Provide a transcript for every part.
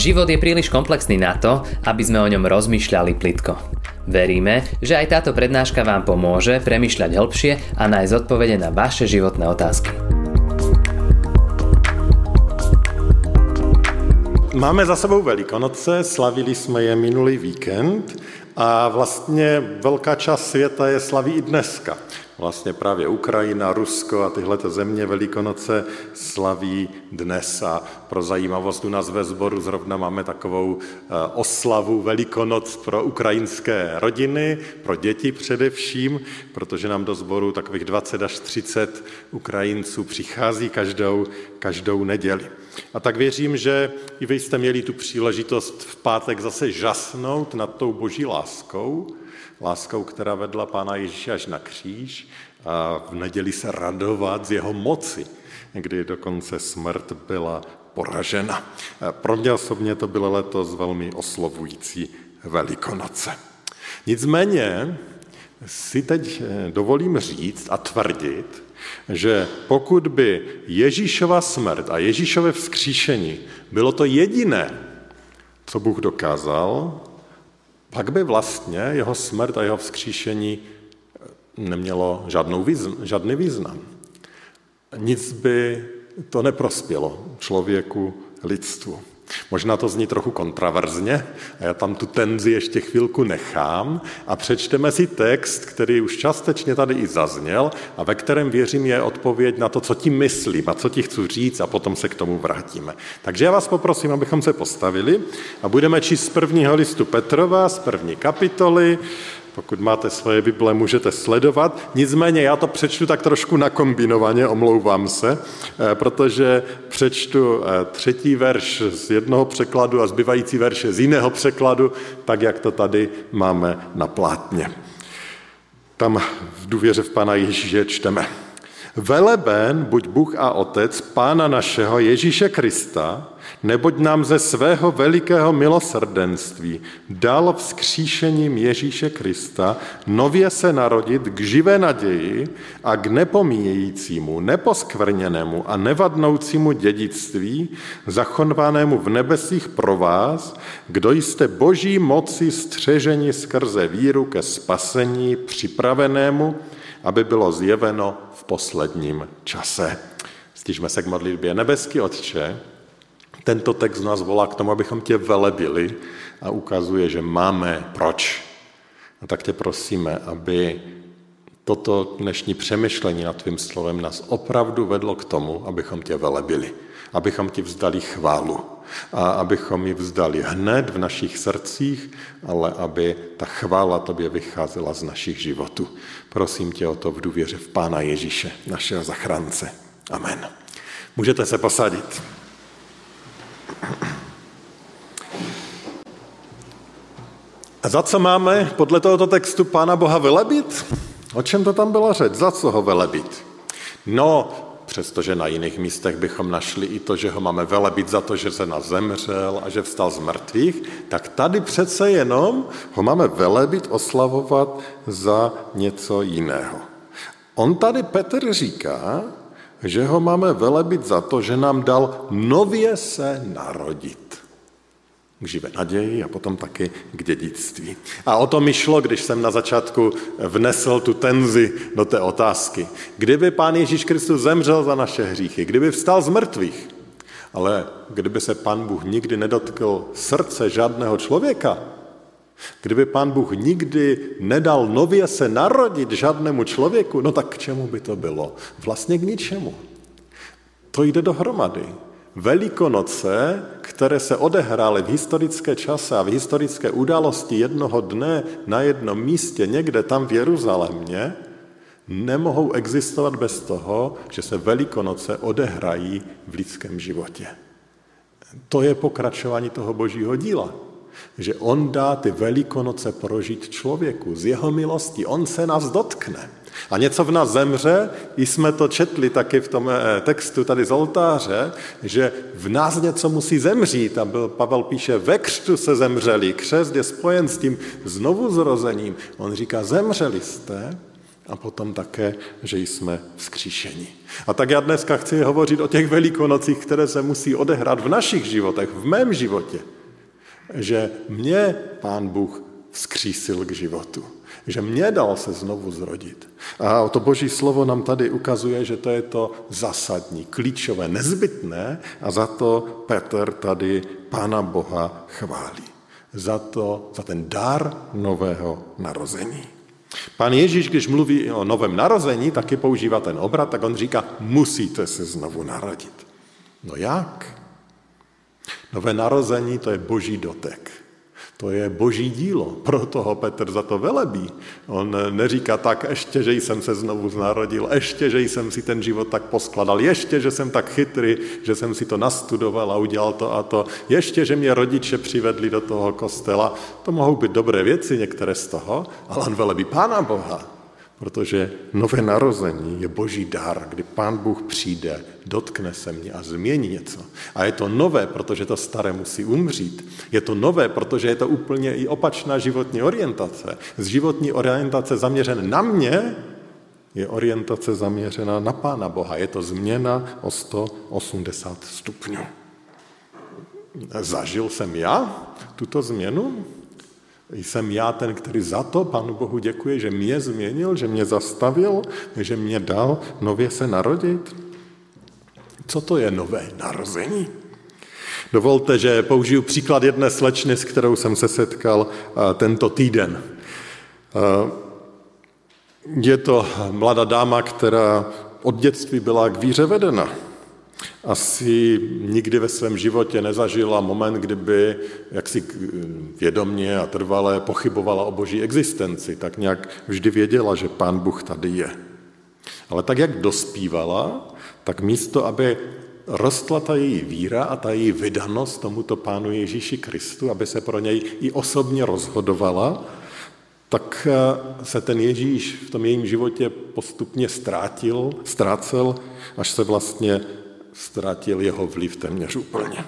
Život je príliš komplexný na to, aby sme o ňom rozmýšľali plitko. Veríme, že aj táto prednáška vám pomôže premyšľať hĺbšie a nájsť odpovede na vaše životné otázky. Máme za sebou Velikonoce, slavili jsme je minulý víkend a vlastně velká část světa je slaví i dneska. Vlastně právě Ukrajina, Rusko a tyhle země Velikonoce slaví dnes a pro zajímavost u nás ve sboru zrovna máme takovou eh, oslavu Velikonoc pro ukrajinské rodiny, pro děti především, protože nám do sboru takových 20 až 30 Ukrajinců přichází každou, každou neděli. A tak věřím, že i vy jste měli tu příležitost v pátek zase žasnout nad tou boží láskou, láskou, která vedla Pána Ježíše až na kříž a v neděli se radovat z jeho moci, kdy dokonce smrt byla poražena. Pro mě osobně to bylo letos velmi oslovující Velikonoce. Nicméně si teď dovolím říct a tvrdit, že pokud by Ježíšova smrt a Ježíšové vzkříšení bylo to jediné, co Bůh dokázal, pak by vlastně jeho smrt a jeho vzkříšení nemělo žádnou význam, žádný význam. Nic by to neprospělo člověku, lidstvu. Možná to zní trochu kontraverzně, a já tam tu tenzi ještě chvilku nechám a přečteme si text, který už částečně tady i zazněl a ve kterém věřím je odpověď na to, co tím myslím a co ti chci říct a potom se k tomu vrátíme. Takže já vás poprosím, abychom se postavili a budeme číst z prvního listu Petrova, z první kapitoly, pokud máte svoje Bible, můžete sledovat. Nicméně já to přečtu tak trošku nakombinovaně, omlouvám se, eh, protože přečtu eh, třetí verš z jednoho překladu a zbývající verše z jiného překladu, tak jak to tady máme na plátně. Tam v důvěře v Pana Ježíše čteme. Veleben buď Bůh a Otec Pána našeho Ježíše Krista, neboť nám ze svého velikého milosrdenství dal vzkříšením Ježíše Krista nově se narodit k živé naději a k nepomíjejícímu, neposkvrněnému a nevadnoucímu dědictví, zachovanému v nebesích pro vás, kdo jste boží moci střežení skrze víru ke spasení připravenému, aby bylo zjeveno v posledním čase. Stižme se k modlitbě. Nebeský Otče, tento text nás volá k tomu, abychom tě velebili a ukazuje, že máme proč. A tak tě prosíme, aby toto dnešní přemýšlení nad tvým slovem nás opravdu vedlo k tomu, abychom tě velebili, abychom ti vzdali chválu a abychom ji vzdali hned v našich srdcích, ale aby ta chvála tobě vycházela z našich životů. Prosím tě o to v důvěře v Pána Ježíše, našeho zachránce. Amen. Můžete se posadit. A za co máme podle tohoto textu Pána Boha velebit? O čem to tam bylo řeč? Za co ho velebit? No, přestože na jiných místech bychom našli i to, že ho máme velebit za to, že se nás zemřel a že vstal z mrtvých, tak tady přece jenom ho máme velebit, oslavovat za něco jiného. On tady Petr říká, že ho máme velebit za to, že nám dal nově se narodit k živé naději a potom taky k dědictví. A o to mi šlo, když jsem na začátku vnesl tu tenzi do té otázky. Kdyby Pán Ježíš Kristus zemřel za naše hříchy, kdyby vstal z mrtvých, ale kdyby se Pán Bůh nikdy nedotkl srdce žádného člověka, kdyby Pán Bůh nikdy nedal nově se narodit žádnému člověku, no tak k čemu by to bylo? Vlastně k ničemu. To jde dohromady. Velikonoce, které se odehrály v historické čase a v historické události jednoho dne na jednom místě, někde tam v Jeruzalémě, nemohou existovat bez toho, že se Velikonoce odehrají v lidském životě. To je pokračování toho božího díla. Že on dá ty Velikonoce prožít člověku z jeho milosti. On se nás dotkne. A něco v nás zemře, i jsme to četli taky v tom eh, textu tady z oltáře, že v nás něco musí zemřít. A byl, Pavel píše, ve křtu se zemřeli. Křest je spojen s tím znovu zrozením. On říká, zemřeli jste, a potom také, že jsme vzkříšeni. A tak já dneska chci hovořit o těch velikonocích, které se musí odehrát v našich životech, v mém životě. Že mě Pán Bůh vzkřísil k životu. Že mě dal se znovu zrodit. A to boží slovo nám tady ukazuje, že to je to zásadní, klíčové, nezbytné a za to Petr tady Pána Boha chválí. Za to, za ten dar nového narození. Pán Ježíš, když mluví o novém narození, taky používá ten obrat, tak on říká, musíte se znovu narodit. No jak? Nové narození to je boží dotek. To je boží dílo, proto ho Petr za to velebí. On neříká tak, ještě, že jsem se znovu znarodil, ještě, že jsem si ten život tak poskladal, ještě, že jsem tak chytrý, že jsem si to nastudoval a udělal to a to, ještě, že mě rodiče přivedli do toho kostela. To mohou být dobré věci, některé z toho, ale on velebí Pána Boha. Protože nové narození je boží dar, kdy pán Bůh přijde, dotkne se mě a změní něco. A je to nové, protože to staré musí umřít. Je to nové, protože je to úplně i opačná životní orientace. Z životní orientace zaměřené na mě je orientace zaměřená na Pána Boha. Je to změna o 180 stupňů. Zažil jsem já tuto změnu? Jsem já ten, který za to Pánu Bohu děkuje, že mě změnil, že mě zastavil, že mě dal nově se narodit? Co to je nové narození? Dovolte, že použiju příklad jedné slečny, s kterou jsem se setkal tento týden. Je to mladá dáma, která od dětství byla k víře vedena asi nikdy ve svém životě nezažila moment, kdyby jaksi vědomně a trvalé pochybovala o boží existenci. Tak nějak vždy věděla, že pán Bůh tady je. Ale tak, jak dospívala, tak místo, aby rostla ta její víra a ta její vydanost tomuto pánu Ježíši Kristu, aby se pro něj i osobně rozhodovala, tak eh, se ten Ježíš v tom jejím životě postupně ztrátil, ztrácel, až se vlastně ztratil jeho vliv téměř úplně.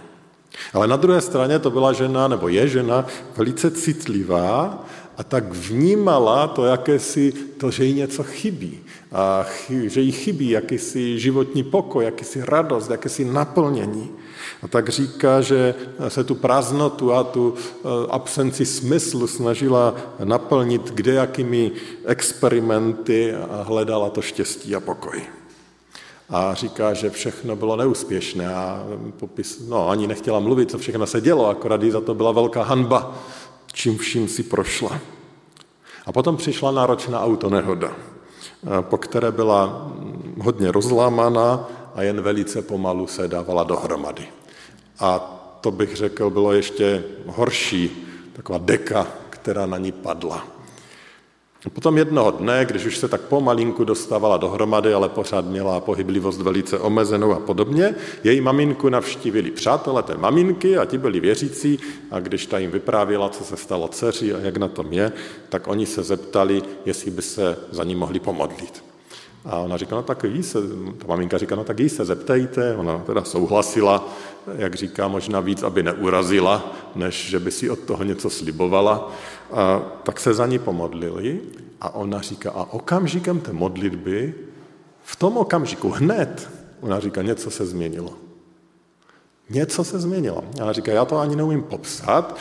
Ale na druhé straně to byla žena, nebo je žena, velice citlivá a tak vnímala to, jakési, to, že jí něco chybí. A že jí chybí jakýsi životní pokoj, jakýsi radost, jakési naplnění. A tak říká, že se tu prázdnotu a tu eh, absenci smyslu snažila naplnit kdejakými experimenty a hledala to štěstí a pokoj a říká, že všechno bylo neúspěšné a popis, no, ani nechtěla mluvit, co všechno se dělo, akorát jí za to byla velká hanba, čím vším si prošla. A potom přišla náročná autonehoda, po které byla hodně rozlámaná a jen velice pomalu se dávala dohromady. A to bych řekl, bylo ještě horší, taková deka, která na ní padla. Potom jednoho dne, když už se tak pomalinku dostávala dohromady, ale pořád měla pohyblivost velice omezenou a podobně, její maminku navštívili přátelé té maminky a ti byli věřící a když ta jim vyprávěla, co se stalo dceři a jak na tom je, tak oni se zeptali, jestli by se za ní mohli pomodlit. A ona říkala, no tak jí se, ta maminka říká, no tak jí se zeptejte, ona teda souhlasila, jak říká, možná víc, aby neurazila, než že by si od toho něco slibovala. A tak se za ní pomodlili a ona říká, a okamžikem té modlitby, v tom okamžiku hned, ona říká, něco se změnilo. Něco se změnilo. A říká, já to ani neumím popsat,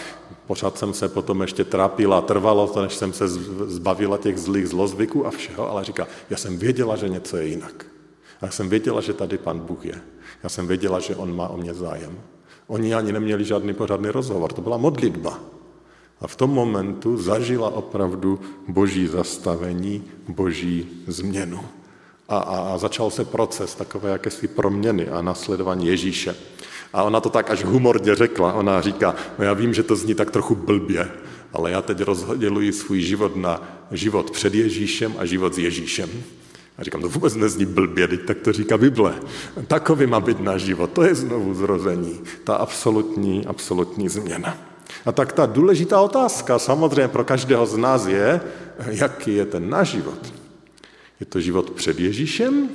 pořád jsem se potom ještě trápila, trvalo to, než jsem se zbavila těch zlých zlozvyků a všeho, ale říká, já jsem věděla, že něco je jinak. Já jsem věděla, že tady pan Bůh je. Já jsem věděla, že on má o mě zájem. Oni ani neměli žádný pořádný rozhovor, to byla modlitba. A v tom momentu zažila opravdu boží zastavení, boží změnu. A, a, a začal se proces takové jakési proměny a nasledování Ježíše. A ona to tak až humorně řekla. Ona říká, no já vím, že to zní tak trochu blbě, ale já teď rozděluji svůj život na život před Ježíšem a život s Ježíšem. A říkám, to vůbec nezní blbě, teď tak to říká Bible. Takový má být náš život, to je znovu zrození, ta absolutní, absolutní změna. A tak ta důležitá otázka samozřejmě pro každého z nás je, jaký je ten náš život. Je to život před Ježíšem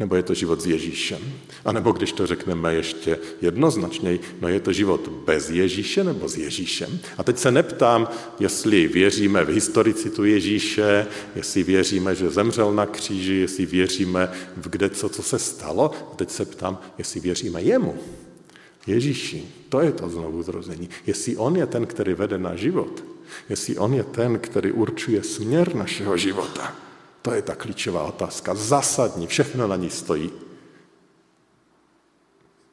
Nebo je to život s Ježíšem? A nebo když to řekneme ještě jednoznačněji, no je to život bez Ježíše nebo s Ježíšem? A teď se neptám, jestli věříme v historicitu Ježíše, jestli věříme, že zemřel na kříži, jestli věříme v kde co, co se stalo. A teď se ptám, jestli věříme jemu. Ježíši, to je to znovu zrození. Jestli on je ten, který vede na život, jestli on je ten, který určuje směr našeho života, to je ta klíčová otázka, zásadní, všechno na ní stojí.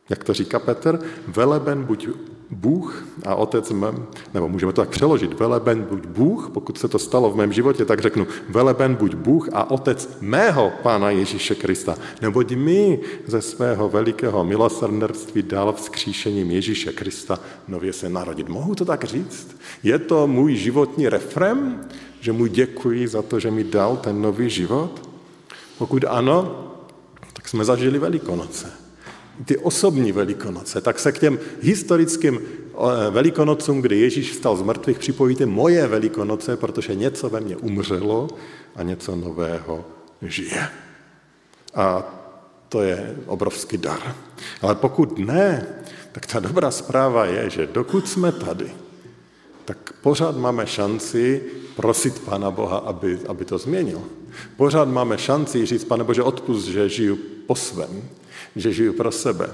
Jak to říká Petr, veleben buď Bůh a otec mém, nebo můžeme to tak přeložit, veleben buď Bůh, pokud se to stalo v mém životě, tak řeknu, veleben buď Bůh a otec mého Pána Ježíše Krista, neboť my ze svého velikého milosrdenství dal vzkříšením Ježíše Krista nově se narodit. Mohu to tak říct? Je to můj životní refrem, že mu děkuji za to, že mi dal ten nový život? Pokud ano, tak jsme zažili Velikonoce. Ty osobní Velikonoce. Tak se k těm historickým eh, Velikonocům, kdy Ježíš vstal z mrtvých, připojíte moje Velikonoce, protože něco ve mně umřelo a něco nového žije. A to je obrovský dar. Ale pokud ne, tak ta dobrá zpráva je, že dokud jsme tady, tak pořád máme šanci prosit Pána Boha, aby, aby to změnil. Pořád máme šanci říct, pane Bože, odpust, že žiju po svém, že žiju pro sebe,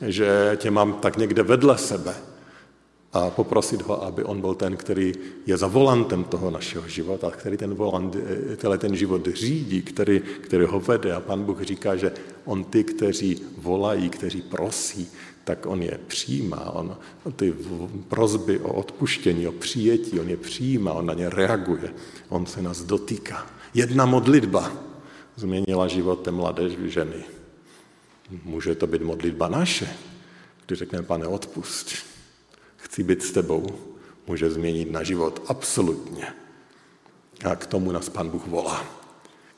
že tě mám tak někde vedle sebe a poprosit ho, aby on byl ten, který je za volantem toho našeho života, který ten, volant, ten život řídí, který, který ho vede. A pan Bůh říká, že on ty, kteří volají, kteří prosí, tak on je přijímá, on ty prozby o odpuštění, o přijetí, on je přijímá, on na ně reaguje, on se nás dotýká. Jedna modlitba změnila život té mladé ženy. Může to být modlitba naše, když řekneme, pane, odpust, chci být s tebou, může změnit na život absolutně. A k tomu nás pan Bůh volá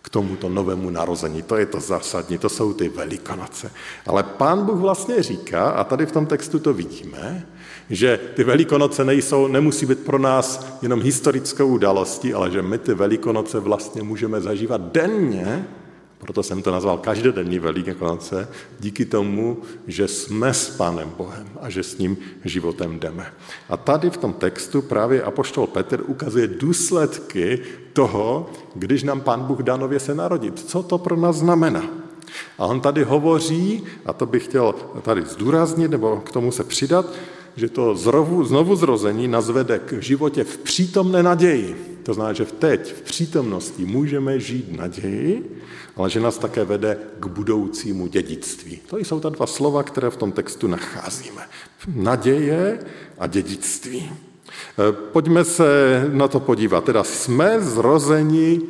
k tomuto novému narození. To je to zásadní, to jsou ty velikonoce. Ale pán Bůh vlastně říká, a tady v tom textu to vidíme, že ty velikonoce nejsou, nemusí být pro nás jenom historickou událostí, ale že my ty velikonoce vlastně můžeme zažívat denně, proto jsem to nazval každodenní Velikonoce, díky tomu, že jsme s Pánem Bohem a že s ním životem jdeme. A tady v tom textu právě Apoštol Petr ukazuje důsledky toho, když nám Pán Bůh dá nově se narodit. Co to pro nás znamená? A on tady hovoří, a to bych chtěl tady zdůraznit, nebo k tomu se přidat, že to znovu, znovu zrození nás vede k životě v přítomné naději. To znamená, že v teď, v přítomnosti můžeme žít naději, ale že nás také vede k budoucímu dědictví. To jsou ta dva slova, které v tom textu nacházíme. Naděje a dědictví. E, pojďme se na to podívat. Teda jsme zrozeni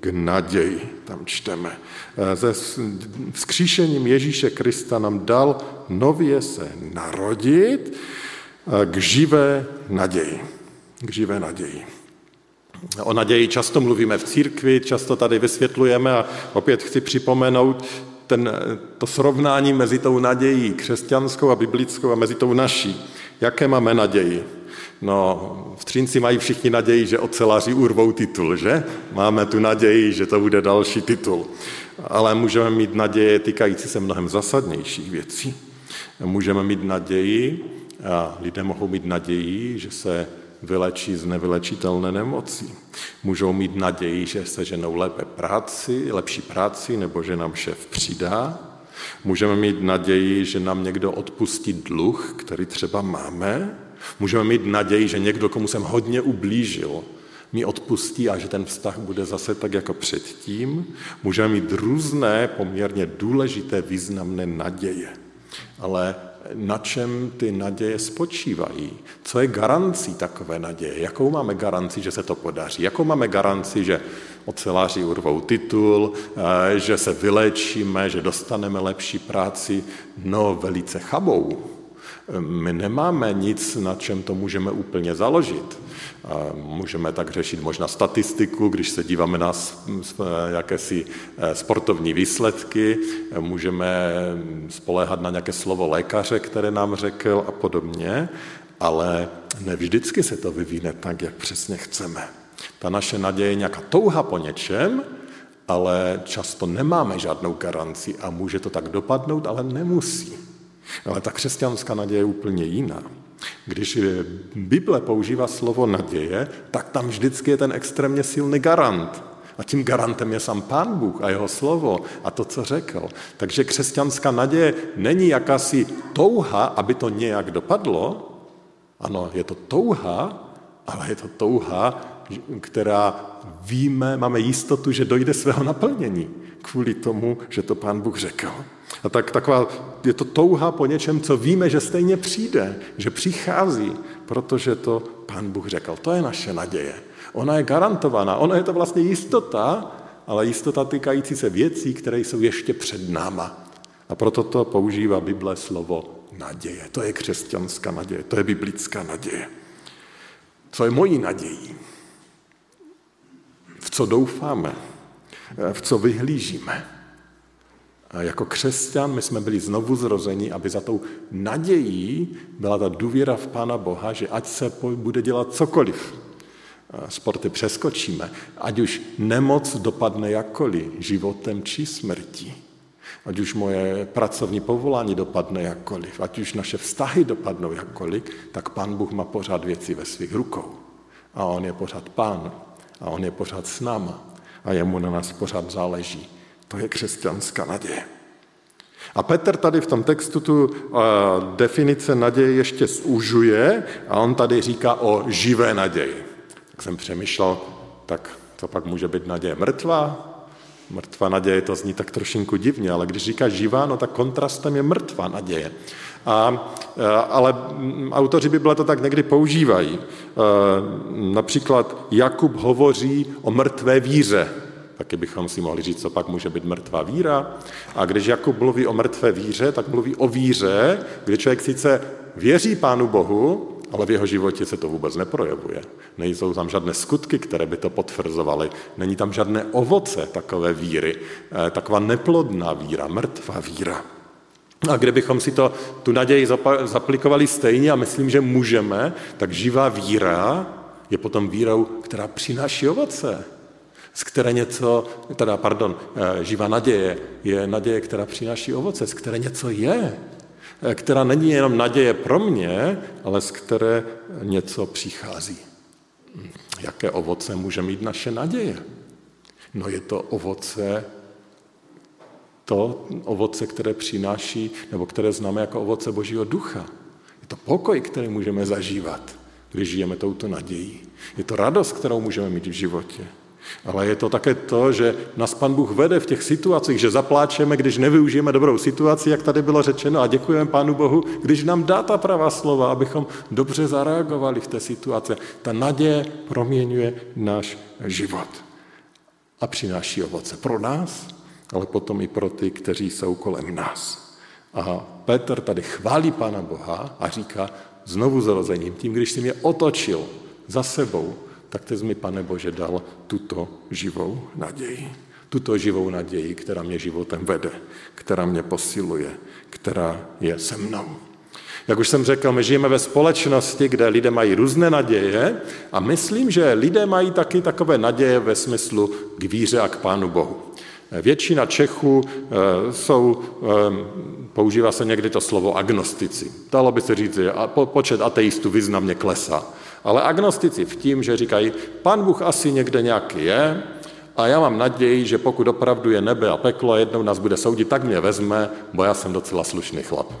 k naději, tam čteme. Se vzkříšením Ježíše Krista nám dal nově se narodit k živé naději. K živé naději. O naději často mluvíme v církvi, často tady vysvětlujeme a opět chci připomenout ten, to srovnání mezi tou nadějí křesťanskou a biblickou a mezi tou naší. Jaké máme naději? No, v Třinci mají všichni naději, že oceláři urvou titul, že? Máme tu naději, že to bude další titul. Ale můžeme mít naděje týkající se mnohem zasadnějších věcí. Můžeme mít naději, a lidé mohou mít naději, že se vylečí z nevylečitelné nemoci. Můžou mít naději, že se ženou lépe práci, lepší práci, nebo že nám šéf přidá. Můžeme mít naději, že nám někdo odpustí dluh, který třeba máme. Můžeme mít naději, že někdo, komu jsem hodně ublížil, mi odpustí a že ten vztah bude zase tak jako předtím. Můžeme mít různé poměrně důležité významné naděje. Ale na čem ty naděje spočívají. Co je garancí takové naděje? Jakou máme garanci, že se to podaří? Jakou máme garanci, že oceláři urvou titul, eh, že se vylečíme, že dostaneme lepší práci? No, velice chabou. My nemáme nic, na čem to můžeme úplně založit. Můžeme tak řešit možná statistiku, když se díváme na jakési eh, sportovní výsledky, můžeme spoléhat na nějaké slovo lékaře, které nám řekl a podobně, ale ne vždycky se to vyvíne tak, jak přesně chceme. Ta naše naděje je nějaká touha po něčem, ale často nemáme žádnou garanci a může to tak dopadnout, ale nemusí. Ale ta křesťanská naděje je úplně jiná. Když Bible používá slovo naděje, tak tam vždycky je ten extrémně silný garant. A tím garantem je sám Pán Bůh a jeho slovo a to, co řekl. Takže křesťanská naděje není jakási touha, aby to nějak dopadlo. Ano, je to touha, ale je to touha, která víme, máme jistotu, že dojde svého naplnění kvůli tomu, že to pán Bůh řekl. A tak taková, je to touha po něčem, co víme, že stejně přijde, že přichází, protože to pán Bůh řekl. To je naše naděje. Ona je garantovaná, ona je to vlastně jistota, ale jistota týkající se věcí, které jsou ještě před náma. A proto to používá Bible slovo naděje. To je křesťanská naděje, to je biblická naděje. Co je mojí nadějí? V co doufáme? V co vyhlížíme? Jako křesťan my jsme byli znovu zrozeni, aby za tou nadějí byla ta důvěra v Pána Boha, že ať se bude dělat cokoliv, sporty přeskočíme, ať už nemoc dopadne jakkoliv, životem či smrtí, ať už moje pracovní povolání dopadne jakkoliv, ať už naše vztahy dopadnou jakkoliv, tak Pán Bůh má pořád věci ve svých rukou. A On je pořád Pán. A On je pořád s náma. A jemu na nás pořád záleží. To je křesťanská naděje. A Petr tady v tom textu tu uh, definice naděje ještě zúžuje a on tady říká o živé naději. Tak jsem přemýšlel, tak to pak může být naděje mrtvá, Mrtvá naděje, to zní tak trošinku divně, ale když říká živá, no tak kontrastem je mrtvá naděje. A, ale autoři Bible to tak někdy používají. Například Jakub hovoří o mrtvé víře. Taky bychom si mohli říct, co pak může být mrtvá víra. A když Jakub mluví o mrtvé víře, tak mluví o víře, kdy člověk sice věří Pánu Bohu, ale v jeho životě se to vůbec neprojevuje. Nejsou tam žádné skutky, které by to potvrzovaly. Není tam žádné ovoce takové víry. Eh, taková neplodná víra, mrtvá víra. A kdybychom si to, tu naději zaplikovali stejně, a myslím, že můžeme, tak živá víra je potom vírou, která přináší ovoce. Z které něco, teda pardon, eh, živá naděje je naděje, která přináší ovoce, z které něco je. Eh, která není jenom naděje pro mě, ale z které něco přichází. Hm, jaké ovoce může mít naše naděje? No je to ovoce, to ovoce, které přináší, nebo které známe jako ovoce Božího ducha. Je to pokoj, který můžeme zažívat, když žijeme touto nadějí. Je to radost, kterou můžeme mít v životě. Ale je to také to, že nás Pan Bůh vede v těch situacích, že zapláčeme, když nevyužijeme dobrou situaci, jak tady bylo řečeno, a děkujeme Pánu Bohu, když nám dá ta pravá slova, abychom dobře zareagovali v té situaci. Ta naděje proměňuje náš život a přináší ovoce pro nás, ale potom i pro ty, kteří jsou kolem nás. A Petr tady chválí Pána Boha a říká znovu zrozením, tím, když si mě otočil za sebou, tak ty jsi mi, pane Bože, dal tuto živou naději. Tuto živou naději, která mě životem vede, která mě posiluje, která je se mnou. Jak už jsem řekl, my žijeme ve společnosti, kde lidé mají různé naděje a myslím, že lidé mají taky takové naděje ve smyslu k víře a k Pánu Bohu. Většina Čechů eh, jsou, eh, používá se někdy to slovo agnostici. Dalo by se říct, že počet ateistů významně klesá. Ale agnostici v tím, že říkají, pan Bůh asi někde nějaký je a já mám naději, že pokud opravdu je nebe a peklo a jednou nás bude soudit, tak mě vezme, bo já jsem docela slušný chlap.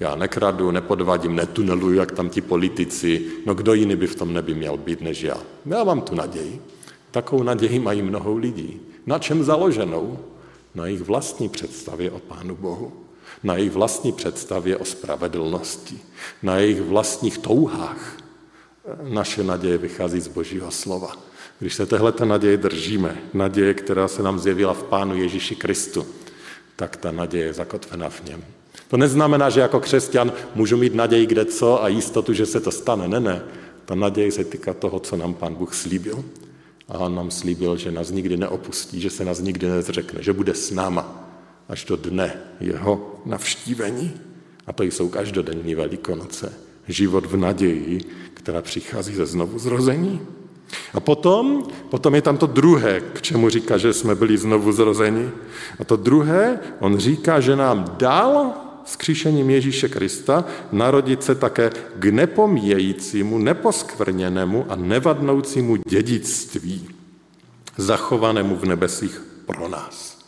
Já nekradu, nepodvádím, netuneluju, jak tam ti politici, no kdo jiný by v tom nebi měl být než já. Já mám tu naději. Takovou naději mají mnoho lidí. Na čem založenou? Na jejich vlastní představě o Pánu Bohu. Na jejich vlastní představě o spravedlnosti. Na jejich vlastních touhách naše naděje vychází z Božího slova. Když se tehle naděje držíme, naděje, která se nám zjevila v Pánu Ježíši Kristu, tak ta naděje je zakotvená v něm. To neznamená, že jako křesťan můžu mít naději kde co a jistotu, že se to stane. Ne, ne. Ta naděje se týká toho, co nám Pán Bůh slíbil. A on nám slíbil, že nás nikdy neopustí, že se nás nikdy nezřekne, že bude s náma až do dne jeho navštívení. A to jsou každodenní velikonoce. Život v naději, která přichází ze znovu zrození. A potom, potom je tam to druhé, k čemu říká, že jsme byli znovu zrozeni. A to druhé, on říká, že nám dal skříšením Ježíše Krista narodit se také k nepomíjejícímu, neposkvrněnému a nevadnoucímu dědictví, zachovanému v nebesích pro nás.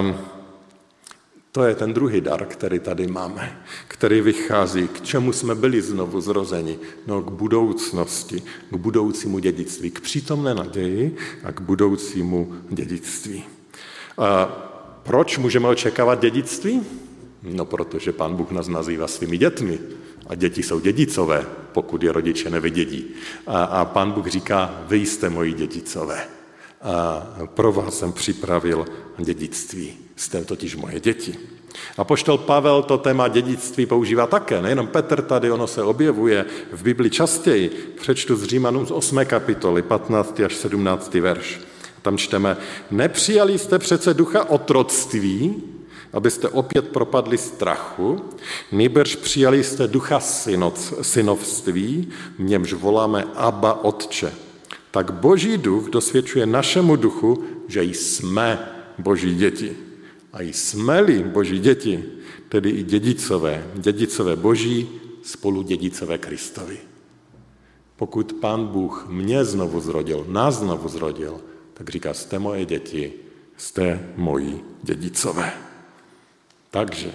Um, to je ten druhý dar, který tady máme, který vychází, k čemu jsme byli znovu zrozeni. No, k budoucnosti, k budoucímu dědictví, k přítomné naději a k budoucímu dědictví. A proč můžeme očekávat dědictví? No, protože pán Bůh nás nazývá svými dětmi. A děti jsou dědicové, pokud je rodiče nevydědí. A, a pán Bůh říká, vy jste moji dědicové. A pro vás jsem připravil dědictví. Jste totiž moje děti. A poštol Pavel to téma dědictví používá také. Nejenom Petr tady, ono se objevuje v Bibli častěji. Přečtu z Římanům z 8. kapitoly, 15. až 17. verš. Tam čteme, nepřijali jste přece ducha otroctví, abyste opět propadli strachu, nýbrž přijali jste ducha synoc, synovství, v němž voláme Abba Otče. Tak boží duch dosvědčuje našemu duchu, že jsme boží děti. A jsme-li boží děti, tedy i dědicové, dědicové boží, spolu dědicové Kristovi. Pokud pán Bůh mě znovu zrodil, nás znovu zrodil, tak říká, jste moje děti, jste moji dědicové. Takže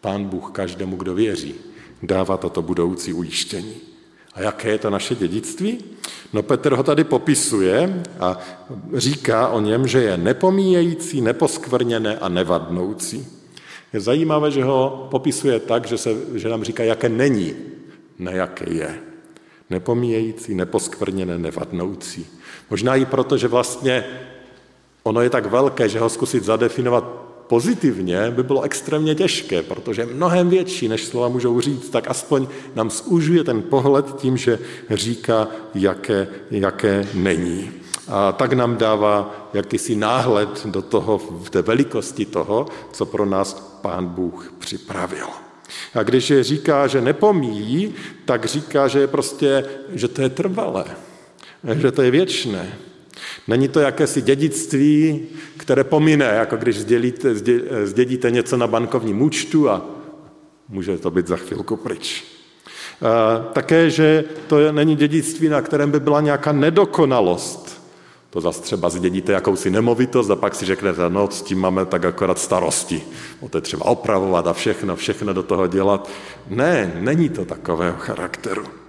pán Bůh každému, kdo věří, dává toto budoucí ujištění. A jaké je to naše dědictví? No Petr ho tady popisuje a říká o něm, že je nepomíjející, neposkvrněné a nevadnoucí. Je zajímavé, že ho popisuje tak, že, se, že nám říká, jaké není, ne jaké je. Nepomíjející, neposkvrněné, nevadnoucí. Možná i proto, že vlastně ono je tak velké, že ho zkusit zadefinovat pozitivně by bylo extrémně těžké, protože mnohem větší, než slova můžou říct, tak aspoň nám zúžuje ten pohled tím, že říká, jaké, jaké není. A tak nám dává jakýsi náhled do toho, v té velikosti toho, co pro nás Pán Bůh připravil. A když je říká, že nepomíjí, tak říká, že je prostě, že to je trvalé, že to je věčné. Není to jakési dědictví, které pomine, jako když zdělíte, zdědíte něco na bankovním účtu a může to být za chvilku pryč. A také, že to není dědictví, na kterém by byla nějaká nedokonalost. To zase třeba zdědíte jakousi nemovitost a pak si řeknete, no s tím máme tak akorát starosti. O to je třeba opravovat a všechno, všechno do toho dělat. Ne, není to takového charakteru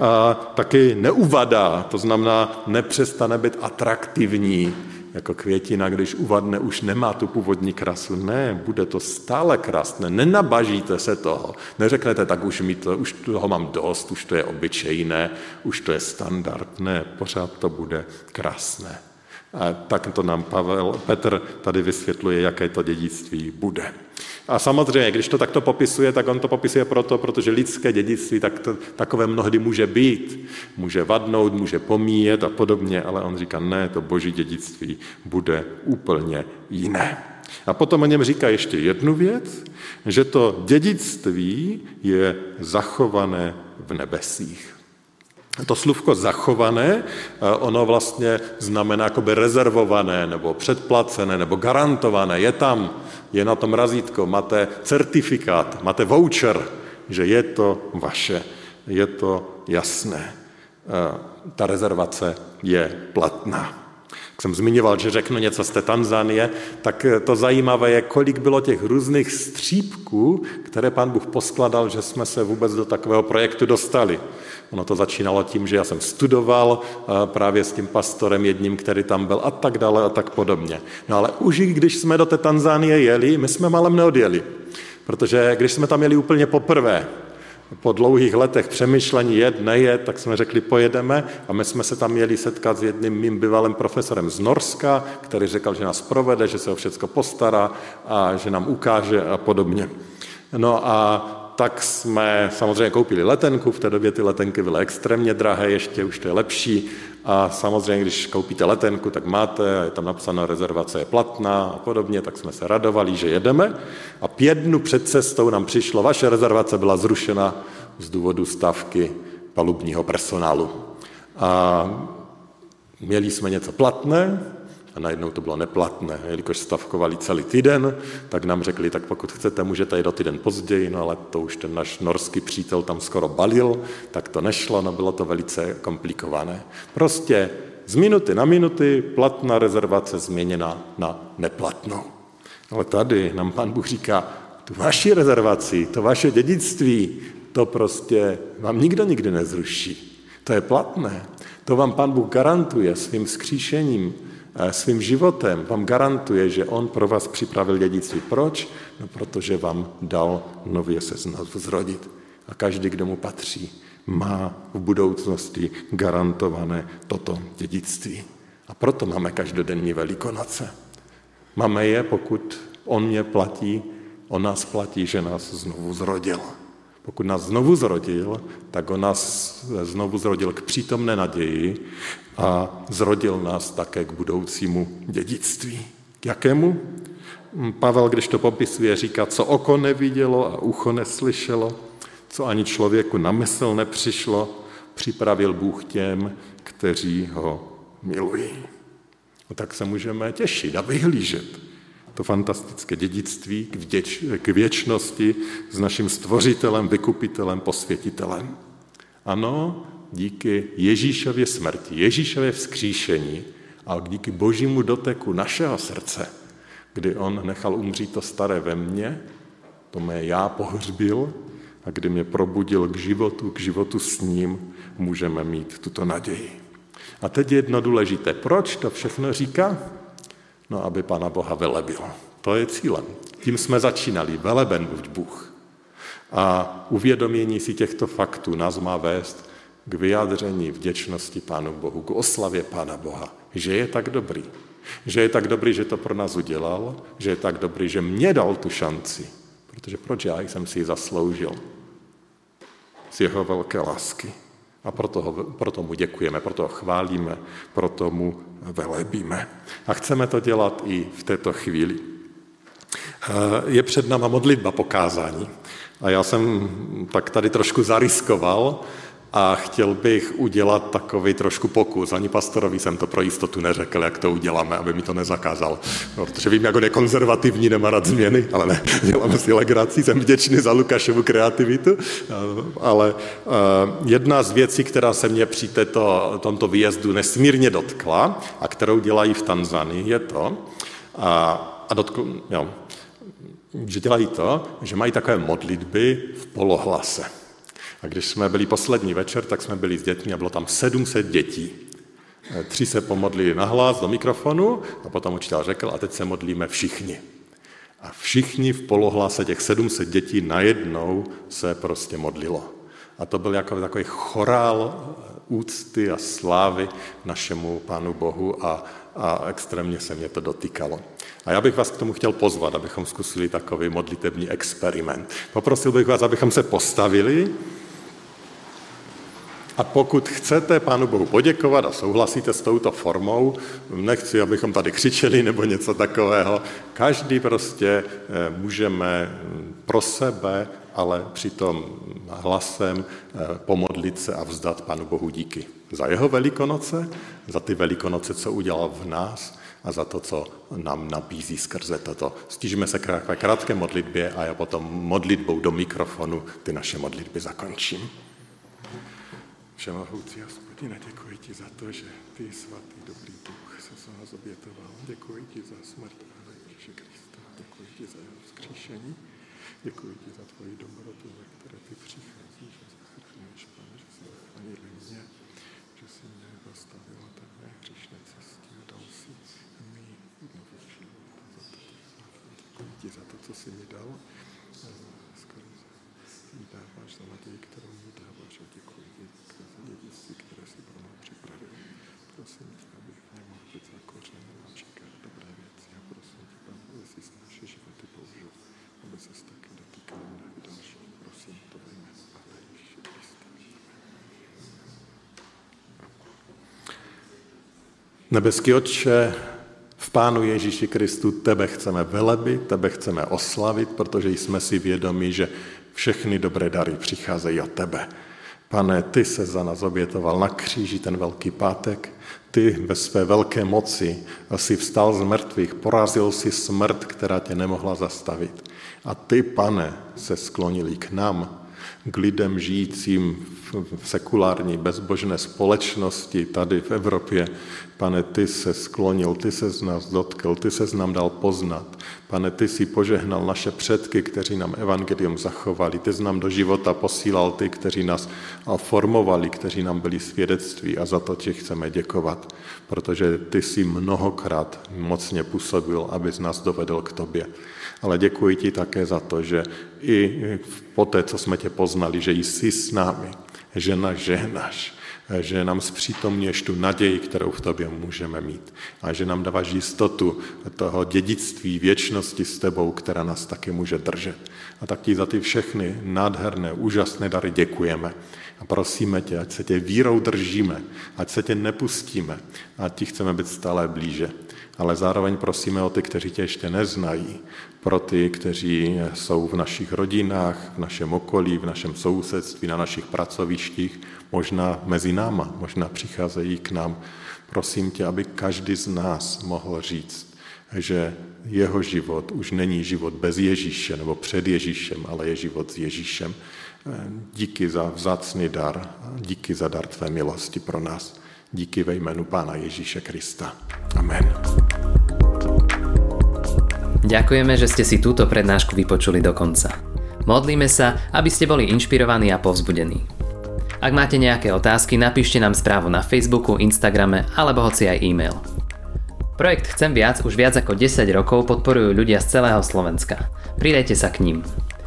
a taky neuvadá, to znamená nepřestane být atraktivní, jako květina, když uvadne, už nemá tu původní krasu. Ne, bude to stále krásné, nenabažíte se toho. Neřeknete, tak už, mi to, už toho mám dost, už to je obyčejné, už to je standard. Ne, pořád to bude krásné. A tak to nám Pavel, Petr tady vysvětluje, jaké to dědictví bude. A samozřejmě, když to takto popisuje, tak on to popisuje proto, protože lidské dědictví tak to, takové mnohdy může být. Může vadnout, může pomíjet a podobně, ale on říká, ne, to boží dědictví bude úplně jiné. A potom o něm říká ještě jednu věc, že to dědictví je zachované v nebesích. To slůvko zachované, ono vlastně znamená jakoby rezervované, nebo předplacené, nebo garantované. Je tam, je na tom razítko, máte certifikát, máte voucher, že je to vaše, je to jasné. Ta rezervace je platná. Jsem zmiňoval, že řeknu něco z té Tanzánie, tak to zajímavé je, kolik bylo těch různých střípků, které pan Bůh poskladal, že jsme se vůbec do takového projektu dostali. Ono to začínalo tím, že já jsem studoval právě s tím pastorem jedním, který tam byl a tak dále a tak podobně. No ale už když jsme do té Tanzánie jeli, my jsme malem neodjeli. Protože když jsme tam jeli úplně poprvé, po dlouhých letech přemýšlení jed, nejet, tak jsme řekli pojedeme a my jsme se tam měli setkat s jedním mým bývalým profesorem z Norska, který řekl, že nás provede, že se o všechno postará a že nám ukáže a podobně. No a tak jsme samozřejmě koupili letenku, v té době ty letenky byly extrémně drahé, ještě už to je lepší a samozřejmě, když koupíte letenku, tak máte, a je tam napsáno, rezervace je platná a podobně, tak jsme se radovali, že jedeme a pět dnů před cestou nám přišlo, vaše rezervace byla zrušena z důvodu stavky palubního personálu. A měli jsme něco platné, a najednou to bylo neplatné. Jelikož stavkovali celý týden, tak nám řekli, tak pokud chcete, můžete jít do týden později, no ale to už ten náš norský přítel tam skoro balil, tak to nešlo, no bylo to velice komplikované. Prostě z minuty na minuty platná rezervace změněna na neplatnou. Ale tady nám pan Bůh říká, tu vaši rezervaci, to vaše dědictví, to prostě vám nikdo nikdy nezruší. To je platné. To vám pan Bůh garantuje svým skříšením, svým životem. Vám garantuje, že on pro vás připravil dědictví. Proč? No, protože vám dal nově se znovu zrodit. A každý, kdo mu patří, má v budoucnosti garantované toto dědictví. A proto máme každodenní velikonoce. Máme je, pokud on mě platí, on nás platí, že nás znovu zrodil. Pokud nás znovu zrodil, tak on nás znovu zrodil k přítomné naději a zrodil nás také k budoucímu dědictví. K jakému? Pavel, když to popisuje, říká, co oko nevidělo a ucho neslyšelo, co ani člověku na mysl nepřišlo, připravil Bůh těm, kteří ho milují. No tak se můžeme těšit a vyhlížet to fantastické dědictví k, vděč, k věčnosti s naším stvořitelem, vykupitelem, posvětitelem. Ano, díky Ježíšově smrti, Ježíšově vzkříšení a díky božímu doteku našeho srdce, kdy on nechal umřít to staré ve mně, to mé já pohřbil a kdy mě probudil k životu, k životu s ním, můžeme mít tuto naději. A teď je jedno důležité. Proč to všechno říká? No, aby Pana Boha velebil. To je cílem. Tím jsme začínali. Veleben buď Bůh. A uvědomění si těchto faktů nás má vést k vyjádření vděčnosti Pánu Bohu, k oslavě Pána Boha, že je tak dobrý. Že je tak dobrý, že to pro nás udělal, že je tak dobrý, že mě dal tu šanci. Protože proč já jsem si ji zasloužil? Z jeho velké lásky. A proto, ho, proto mu děkujeme, proto ho chválíme, proto mu velebíme. A chceme to dělat i v této chvíli. Eh, je před náma modlitba pokázání. A já jsem tak tady trošku zariskoval, a chtěl bych udělat takový trošku pokus. Ani pastorovi jsem to pro jistotu neřekl, jak to uděláme, aby mi to nezakázal. No, protože vím, jak on je konzervativní, nemá rád změny, ale ne, děláme si legraci, jsem vděčný za Lukášovu kreativitu, ale jedna z věcí, která se mě při této, tomto výjezdu nesmírně dotkla a kterou dělají v Tanzanii, je to, a, a dotkl, jo, že dělají to, že mají takové modlitby v polohlase. A když jsme byli poslední večer, tak jsme byli s dětmi a bylo tam 700 dětí. Eh, tři se pomodlili na hlas do mikrofonu a potom učitel řekl, a teď se modlíme všichni. A všichni v polohlase těch 700 dětí najednou se prostě modlilo. A to byl jako takový chorál eh, úcty a slávy našemu Pánu Bohu a, a extrémně se mě to dotýkalo. A já bych vás k tomu chtěl pozvat, abychom zkusili takový modlitební experiment. Poprosil bych vás, abychom se postavili a pokud chcete Pánu Bohu poděkovat a souhlasíte s touto formou, nechci, abychom tady křičeli nebo něco takového, každý prostě eh, můžeme hm, pro sebe, ale přitom hlasem eh, pomodlit se a vzdat Pánu Bohu díky za jeho velikonoce, za ty velikonoce, co udělal v nás a za to, co nám nabízí skrze toto. Stížíme se krátké modlitbě a já potom modlitbou do mikrofonu ty naše modlitby zakončím. Všemohoucí hospodine, děkuji ti za to, že ty svatý dobrý Bůh se za nás obětoval. Děkuji ti za smrt Pána Ježíše Krista. Děkuji ti za jeho vzkříšení. Děkuji ti za tvoji dobrotu, ve které ty přicházíš a zachraňuješ, Pane, že jsi zachránil mě, že jsi mě zastavil té mé hříšné cestě a dal si mi nový život. Děkuji ti za to, co jsi mi dal. Dáváš za naději, kterou mi dáváš a děkuji dědictví, které si pro mě připravil. Prosím tě, abych v něm mohl být zakořeněn a čekat dobré věci. A prosím tě, Pane, aby si naše životy použil, aby se taky dotýkal mnohých dalších. Prosím to ve jménu Pána Ježíše Krista. Nebeský Otče, v Pánu Ježíši Kristu tebe chceme velebit, tebe chceme oslavit, protože jsme si vědomi, že všechny dobré dary přicházejí od tebe. Pane, ty se za nás obětoval na kříži ten velký pátek, ty ve své velké moci si vstal z mrtvých, porazil si smrt, která tě nemohla zastavit. A ty, pane, se sklonili k nám, k lidem žijícím v sekulární bezbožné společnosti tady v Evropě. Pane, ty se sklonil, ty se z nás dotkl, ty se z nám dal poznat. Pane, ty si požehnal naše předky, kteří nám evangelium zachovali. Ty jsi nám do života posílal ty, kteří nás formovali, kteří nám byli svědectví a za to ti chceme děkovat, protože ty si mnohokrát mocně působil, aby z nás dovedl k tobě. Ale děkuji ti také za to, že i po té, co jsme tě poznali, že jsi s námi, že nás žehnáš, že nám zpřítomněš tu naději, kterou v tobě můžeme mít a že nám dáváš jistotu toho dědictví věčnosti s tebou, která nás taky může držet. A tak ti za ty všechny nádherné, úžasné dary děkujeme. A prosíme tě, ať se tě vírou držíme, ať se tě nepustíme, ať ti chceme být stále blíže. Ale zároveň prosíme o ty, kteří tě ještě neznají, pro ty, kteří jsou v našich rodinách, v našem okolí, v našem sousedství, na našich pracovištích, možná mezi náma, možná přicházejí k nám. Prosím tě, aby každý z nás mohl říct, že jeho život už není život bez Ježíše nebo před Ježíšem, ale je život s Ježíšem. Díky za vzácný dar, díky za dar tvé milosti pro nás. Díky ve jménu Pána Ježíše Krista. Amen. Ďakujeme, že ste si túto prednášku vypočuli do konca. Modlíme sa, aby ste boli inšpirovaní a povzbudení. Ak máte nejaké otázky, napíšte nám správu na Facebooku, Instagrame alebo hoci aj e-mail. Projekt Chcem viac už viac ako 10 rokov podporujú ľudia z celého Slovenska. Pridajte sa k ním.